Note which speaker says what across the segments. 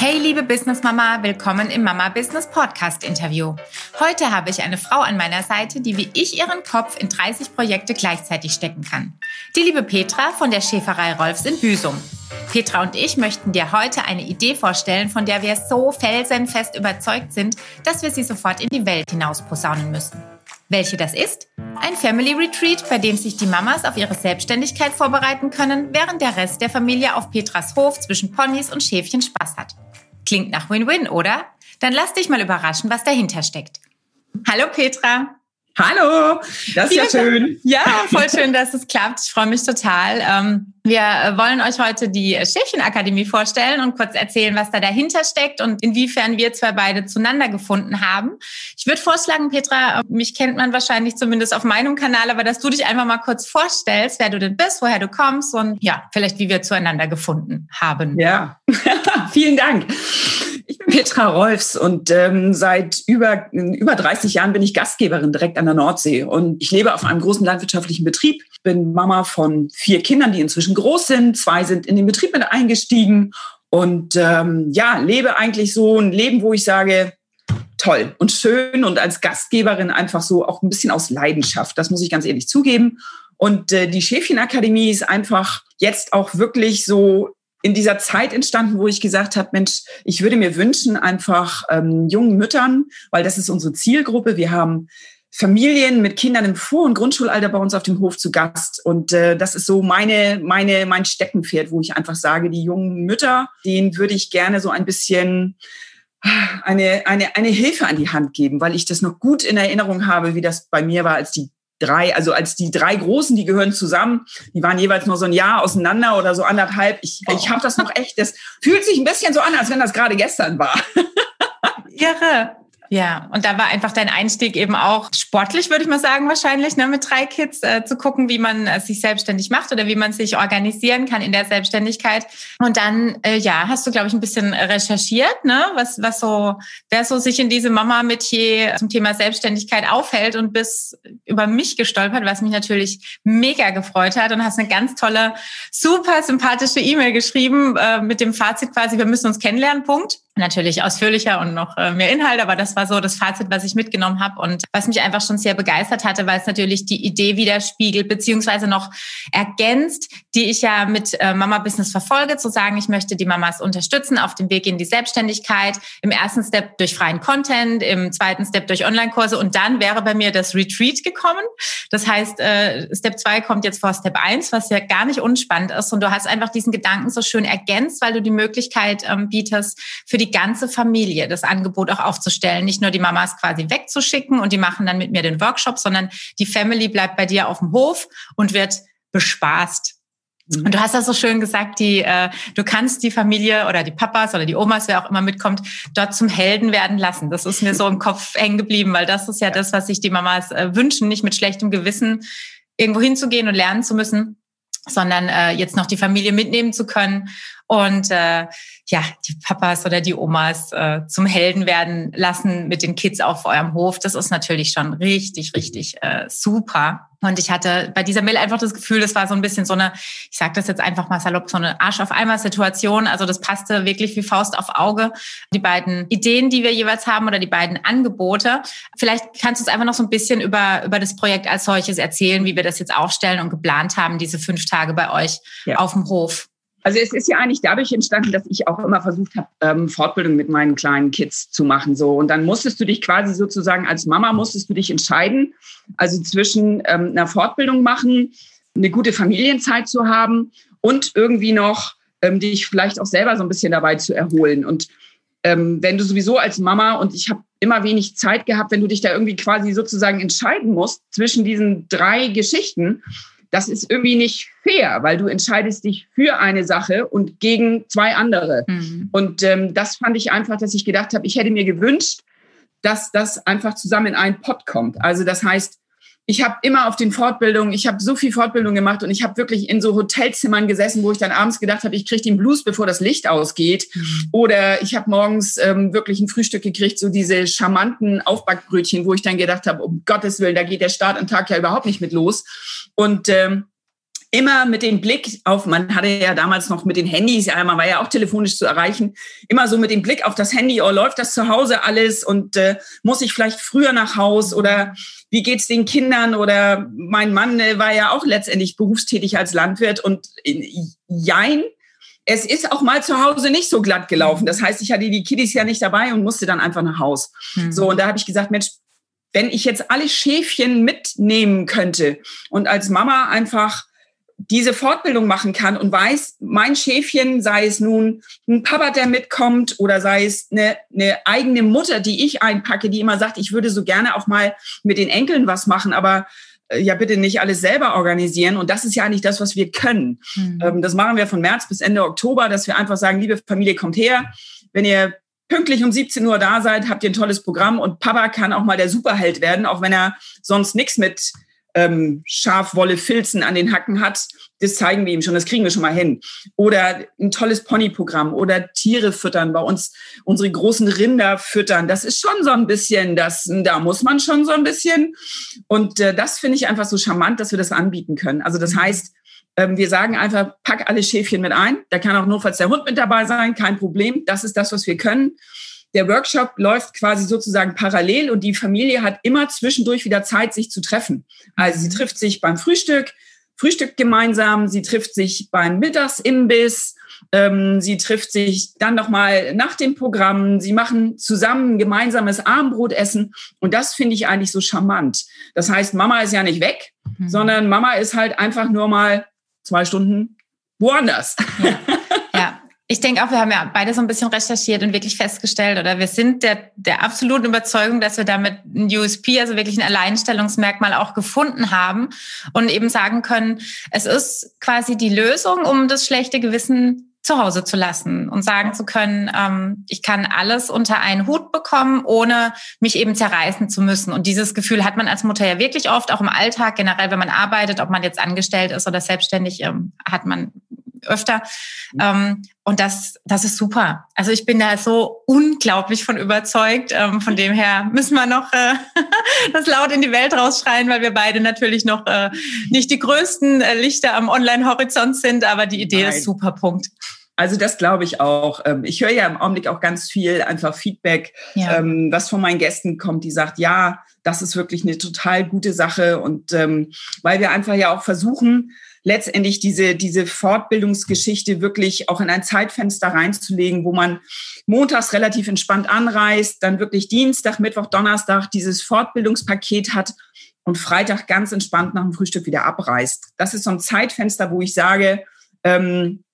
Speaker 1: Hey liebe Business Mama, willkommen im Mama Business Podcast Interview. Heute habe ich eine Frau an meiner Seite, die wie ich ihren Kopf in 30 Projekte gleichzeitig stecken kann. Die liebe Petra von der Schäferei Rolfs in Büsum. Petra und ich möchten dir heute eine Idee vorstellen, von der wir so felsenfest überzeugt sind, dass wir sie sofort in die Welt hinaus posaunen müssen. Welche das ist? Ein Family Retreat, bei dem sich die Mamas auf ihre Selbstständigkeit vorbereiten können, während der Rest der Familie auf Petras Hof zwischen Ponys und Schäfchen Spaß hat. Klingt nach Win-Win, oder? Dann lass dich mal überraschen, was dahinter steckt. Hallo Petra.
Speaker 2: Hallo, das ist ja schön.
Speaker 1: Ja, voll schön, dass es klappt. Ich freue mich total. Ähm, wir wollen euch heute die Schäfchenakademie vorstellen und kurz erzählen, was da dahinter steckt und inwiefern wir zwei beide zueinander gefunden haben. Ich würde vorschlagen, Petra, mich kennt man wahrscheinlich zumindest auf meinem Kanal, aber dass du dich einfach mal kurz vorstellst, wer du denn bist, woher du kommst und ja, vielleicht wie wir zueinander gefunden haben.
Speaker 2: Ja, vielen Dank. Ich bin Petra Rolfs und ähm, seit über, über 30 Jahren bin ich Gastgeberin direkt an der Nordsee. Und ich lebe auf einem großen landwirtschaftlichen Betrieb. Ich bin Mama von vier Kindern, die inzwischen groß sind. Zwei sind in den Betrieb mit eingestiegen. Und ähm, ja, lebe eigentlich so ein Leben, wo ich sage, toll und schön und als Gastgeberin einfach so auch ein bisschen aus Leidenschaft. Das muss ich ganz ehrlich zugeben. Und äh, die Schäfchenakademie ist einfach jetzt auch wirklich so in dieser Zeit entstanden, wo ich gesagt habe, Mensch, ich würde mir wünschen, einfach ähm, jungen Müttern, weil das ist unsere Zielgruppe. Wir haben Familien mit Kindern im Vor- und Grundschulalter bei uns auf dem Hof zu Gast. Und äh, das ist so meine, meine, mein Steckenpferd, wo ich einfach sage, die jungen Mütter, denen würde ich gerne so ein bisschen eine, eine, eine Hilfe an die Hand geben, weil ich das noch gut in Erinnerung habe, wie das bei mir war, als die drei, also als die drei Großen, die gehören zusammen, die waren jeweils nur so ein Jahr auseinander oder so anderthalb. Ich, oh. ich habe das noch echt, das fühlt sich ein bisschen so an, als wenn das gerade gestern war.
Speaker 1: Irre. Ja, und da war einfach dein Einstieg eben auch sportlich, würde ich mal sagen, wahrscheinlich, ne, mit drei Kids, äh, zu gucken, wie man äh, sich selbstständig macht oder wie man sich organisieren kann in der Selbstständigkeit. Und dann, äh, ja, hast du, glaube ich, ein bisschen recherchiert, ne, was, was so, wer so sich in diese Mama-Metier zum Thema Selbstständigkeit aufhält und bis über mich gestolpert, was mich natürlich mega gefreut hat und hast eine ganz tolle, super sympathische E-Mail geschrieben äh, mit dem Fazit quasi, wir müssen uns kennenlernen, Punkt natürlich ausführlicher und noch äh, mehr Inhalt, aber das war so das Fazit, was ich mitgenommen habe und was mich einfach schon sehr begeistert hatte, weil es natürlich die Idee widerspiegelt, beziehungsweise noch ergänzt, die ich ja mit äh, Mama Business verfolge, zu sagen, ich möchte die Mamas unterstützen auf dem Weg in die Selbstständigkeit, im ersten Step durch freien Content, im zweiten Step durch Online-Kurse und dann wäre bei mir das Retreat gekommen. Das heißt, äh, Step 2 kommt jetzt vor Step 1, was ja gar nicht unspannend ist und du hast einfach diesen Gedanken so schön ergänzt, weil du die Möglichkeit ähm, bietest, für die die ganze Familie das Angebot auch aufzustellen. Nicht nur die Mamas quasi wegzuschicken und die machen dann mit mir den Workshop, sondern die Family bleibt bei dir auf dem Hof und wird bespaßt. Mhm. Und du hast das so schön gesagt, die, äh, du kannst die Familie oder die Papas oder die Omas, wer auch immer mitkommt, dort zum Helden werden lassen. Das ist mir so im Kopf hängen geblieben, weil das ist ja, ja. das, was sich die Mamas äh, wünschen, nicht mit schlechtem Gewissen irgendwo hinzugehen und lernen zu müssen, sondern äh, jetzt noch die Familie mitnehmen zu können und äh, ja, die Papas oder die Omas äh, zum Helden werden lassen mit den Kids auf eurem Hof. Das ist natürlich schon richtig, richtig äh, super. Und ich hatte bei dieser Mail einfach das Gefühl, das war so ein bisschen so eine, ich sage das jetzt einfach mal salopp, so eine Arsch auf einmal Situation. Also das passte wirklich wie Faust auf Auge. Die beiden Ideen, die wir jeweils haben oder die beiden Angebote. Vielleicht kannst du uns einfach noch so ein bisschen über, über das Projekt als solches erzählen, wie wir das jetzt aufstellen und geplant haben, diese fünf Tage bei euch ja. auf dem Hof.
Speaker 2: Also es ist ja eigentlich dadurch entstanden, dass ich auch immer versucht habe, ähm, Fortbildung mit meinen kleinen Kids zu machen. So und dann musstest du dich quasi sozusagen als Mama musstest du dich entscheiden, also zwischen ähm, einer Fortbildung machen, eine gute Familienzeit zu haben und irgendwie noch ähm, dich vielleicht auch selber so ein bisschen dabei zu erholen. Und ähm, wenn du sowieso als Mama und ich habe immer wenig Zeit gehabt, wenn du dich da irgendwie quasi sozusagen entscheiden musst zwischen diesen drei Geschichten, das ist irgendwie nicht fair, weil du entscheidest dich für eine Sache und gegen zwei andere. Mhm. Und ähm, das fand ich einfach, dass ich gedacht habe, ich hätte mir gewünscht, dass das einfach zusammen in einen Pott kommt. Also das heißt, ich habe immer auf den Fortbildungen, ich habe so viel Fortbildung gemacht und ich habe wirklich in so Hotelzimmern gesessen, wo ich dann abends gedacht habe, ich kriege den Blues, bevor das Licht ausgeht. Mhm. Oder ich habe morgens ähm, wirklich ein Frühstück gekriegt, so diese charmanten Aufbackbrötchen, wo ich dann gedacht habe, um Gottes Willen, da geht der Start am Tag ja überhaupt nicht mit los. Und ähm, immer mit dem Blick auf, man hatte ja damals noch mit den Handys, ja, man war ja auch telefonisch zu erreichen, immer so mit dem Blick auf das Handy, oh, läuft das zu Hause alles und äh, muss ich vielleicht früher nach Haus oder wie geht's den Kindern oder mein Mann äh, war ja auch letztendlich berufstätig als Landwirt und äh, jein, es ist auch mal zu Hause nicht so glatt gelaufen. Das heißt, ich hatte die Kiddies ja nicht dabei und musste dann einfach nach Haus. Mhm. So, und da habe ich gesagt, Mensch, wenn ich jetzt alle Schäfchen mitnehmen könnte und als Mama einfach diese Fortbildung machen kann und weiß, mein Schäfchen, sei es nun ein Papa, der mitkommt oder sei es eine, eine eigene Mutter, die ich einpacke, die immer sagt, ich würde so gerne auch mal mit den Enkeln was machen, aber äh, ja bitte nicht alles selber organisieren. Und das ist ja eigentlich das, was wir können. Mhm. das machen wir von März bis Ende Oktober, dass wir einfach sagen, liebe Familie, kommt her. Wenn ihr pünktlich um 17 Uhr da seid, habt ihr ein tolles Programm und Papa kann auch mal der Superheld werden, auch wenn er sonst nichts mit ähm, Schafwolle Filzen an den Hacken hat, das zeigen wir ihm schon, das kriegen wir schon mal hin. Oder ein tolles Ponyprogramm oder Tiere füttern, bei uns unsere großen Rinder füttern. Das ist schon so ein bisschen, das, da muss man schon so ein bisschen. Und äh, das finde ich einfach so charmant, dass wir das anbieten können. Also das heißt, ähm, wir sagen einfach, pack alle Schäfchen mit ein. Da kann auch notfalls der Hund mit dabei sein, kein Problem. Das ist das, was wir können der Workshop läuft quasi sozusagen parallel und die Familie hat immer zwischendurch wieder Zeit, sich zu treffen. Also sie mhm. trifft sich beim Frühstück, Frühstück gemeinsam, sie trifft sich beim Mittagsimbiss, ähm, sie trifft sich dann nochmal nach dem Programm, sie machen zusammen gemeinsames Abendbrotessen und das finde ich eigentlich so charmant. Das heißt, Mama ist ja nicht weg, mhm. sondern Mama ist halt einfach nur mal zwei Stunden woanders.
Speaker 1: Ja. Ich denke auch, wir haben ja beide so ein bisschen recherchiert und wirklich festgestellt, oder wir sind der, der absoluten Überzeugung, dass wir damit ein USP, also wirklich ein Alleinstellungsmerkmal auch gefunden haben und eben sagen können, es ist quasi die Lösung, um das schlechte Gewissen zu Hause zu lassen und sagen zu können, ähm, ich kann alles unter einen Hut bekommen, ohne mich eben zerreißen zu müssen. Und dieses Gefühl hat man als Mutter ja wirklich oft, auch im Alltag, generell, wenn man arbeitet, ob man jetzt angestellt ist oder selbstständig, ähm, hat man öfter. Ähm, und das, das ist super. Also ich bin da so unglaublich von überzeugt. Ähm, von dem her müssen wir noch äh, das laut in die Welt rausschreien, weil wir beide natürlich noch äh, nicht die größten äh, Lichter am Online-Horizont sind, aber die Idee Nein. ist super. Punkt.
Speaker 2: Also das glaube ich auch. Ähm, ich höre ja im Augenblick auch ganz viel einfach Feedback, ja. Ähm, was von meinen Gästen kommt, die sagt, ja, das ist wirklich eine total gute Sache. Und ähm, weil wir einfach ja auch versuchen, letztendlich diese, diese Fortbildungsgeschichte wirklich auch in ein Zeitfenster reinzulegen, wo man montags relativ entspannt anreist, dann wirklich Dienstag, Mittwoch, Donnerstag dieses Fortbildungspaket hat und Freitag ganz entspannt nach dem Frühstück wieder abreist. Das ist so ein Zeitfenster, wo ich sage, ähm,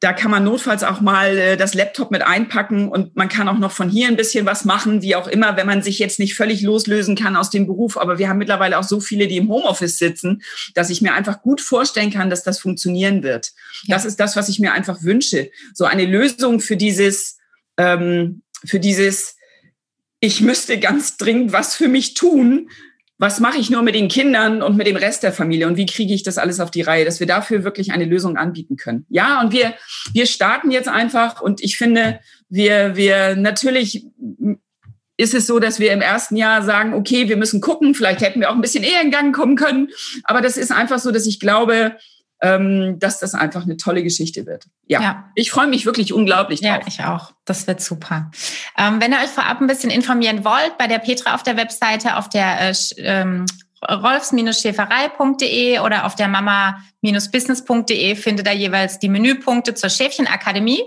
Speaker 2: da kann man notfalls auch mal äh, das Laptop mit einpacken und man kann auch noch von hier ein bisschen was machen, wie auch immer, wenn man sich jetzt nicht völlig loslösen kann aus dem Beruf. Aber wir haben mittlerweile auch so viele, die im Homeoffice sitzen, dass ich mir einfach gut vorstellen kann, dass das funktionieren wird. Ja. Das ist das, was ich mir einfach wünsche. So eine Lösung für dieses, ähm, für dieses, ich müsste ganz dringend was für mich tun, was mache ich nur mit den Kindern und mit dem Rest der Familie? Und wie kriege ich das alles auf die Reihe, dass wir dafür wirklich eine Lösung anbieten können. Ja, und wir, wir starten jetzt einfach. Und ich finde, wir, wir natürlich ist es so, dass wir im ersten Jahr sagen, okay, wir müssen gucken, vielleicht hätten wir auch ein bisschen eher in Gang kommen können, aber das ist einfach so, dass ich glaube, ähm, dass das einfach eine tolle Geschichte wird. Ja, ja. ich freue mich wirklich unglaublich
Speaker 1: drauf. Ja, ich auch. Das wird super. Ähm, wenn ihr euch vorab ein bisschen informieren wollt, bei der Petra auf der Webseite, auf der äh, ähm, rolfs-schäferei.de oder auf der mama-business.de findet ihr jeweils die Menüpunkte zur Schäfchenakademie.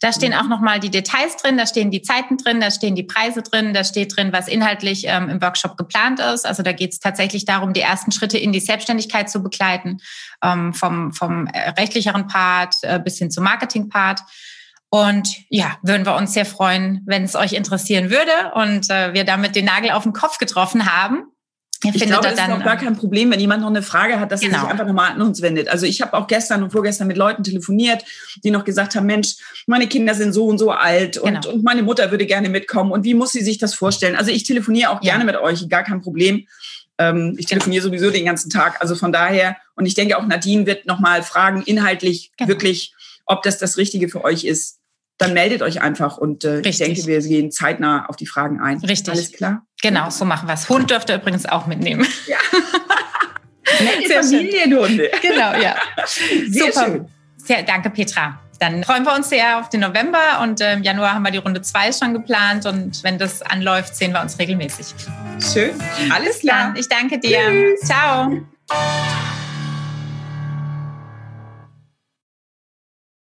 Speaker 1: Da stehen mhm. auch nochmal die Details drin, da stehen die Zeiten drin, da stehen die Preise drin, da steht drin, was inhaltlich ähm, im Workshop geplant ist. Also da geht es tatsächlich darum, die ersten Schritte in die Selbstständigkeit zu begleiten, ähm, vom, vom äh, rechtlicheren Part äh, bis hin zum Marketing-Part. Und ja, würden wir uns sehr freuen, wenn es euch interessieren würde und äh, wir damit den Nagel auf den Kopf getroffen haben.
Speaker 2: Ich glaube, es ist auch gar kein Problem, wenn jemand noch eine Frage hat, dass genau. er sich genau. einfach nochmal an uns wendet. Also ich habe auch gestern und vorgestern mit Leuten telefoniert, die noch gesagt haben, Mensch, meine Kinder sind so und so alt und, genau. und meine Mutter würde gerne mitkommen und wie muss sie sich das vorstellen? Also ich telefoniere auch ja. gerne mit euch, gar kein Problem. Ähm, ich genau. telefoniere genau. sowieso den ganzen Tag. Also von daher, und ich denke auch Nadine wird nochmal fragen, inhaltlich genau. wirklich, ob das das Richtige für euch ist dann meldet euch einfach und äh, ich denke, wir gehen zeitnah auf die Fragen ein.
Speaker 1: Richtig. Alles klar? Genau, so machen wir es. Hund dürft ihr übrigens auch mitnehmen. Ja.
Speaker 2: Nette Familienhunde.
Speaker 1: Genau, ja. Sehr Super. schön. Sehr, danke, Petra. Dann freuen wir uns sehr auf den November und im Januar haben wir die Runde 2 schon geplant und wenn das anläuft, sehen wir uns regelmäßig.
Speaker 2: Schön. Alles klar.
Speaker 1: Dann, ich danke dir. Tschüss. Ciao.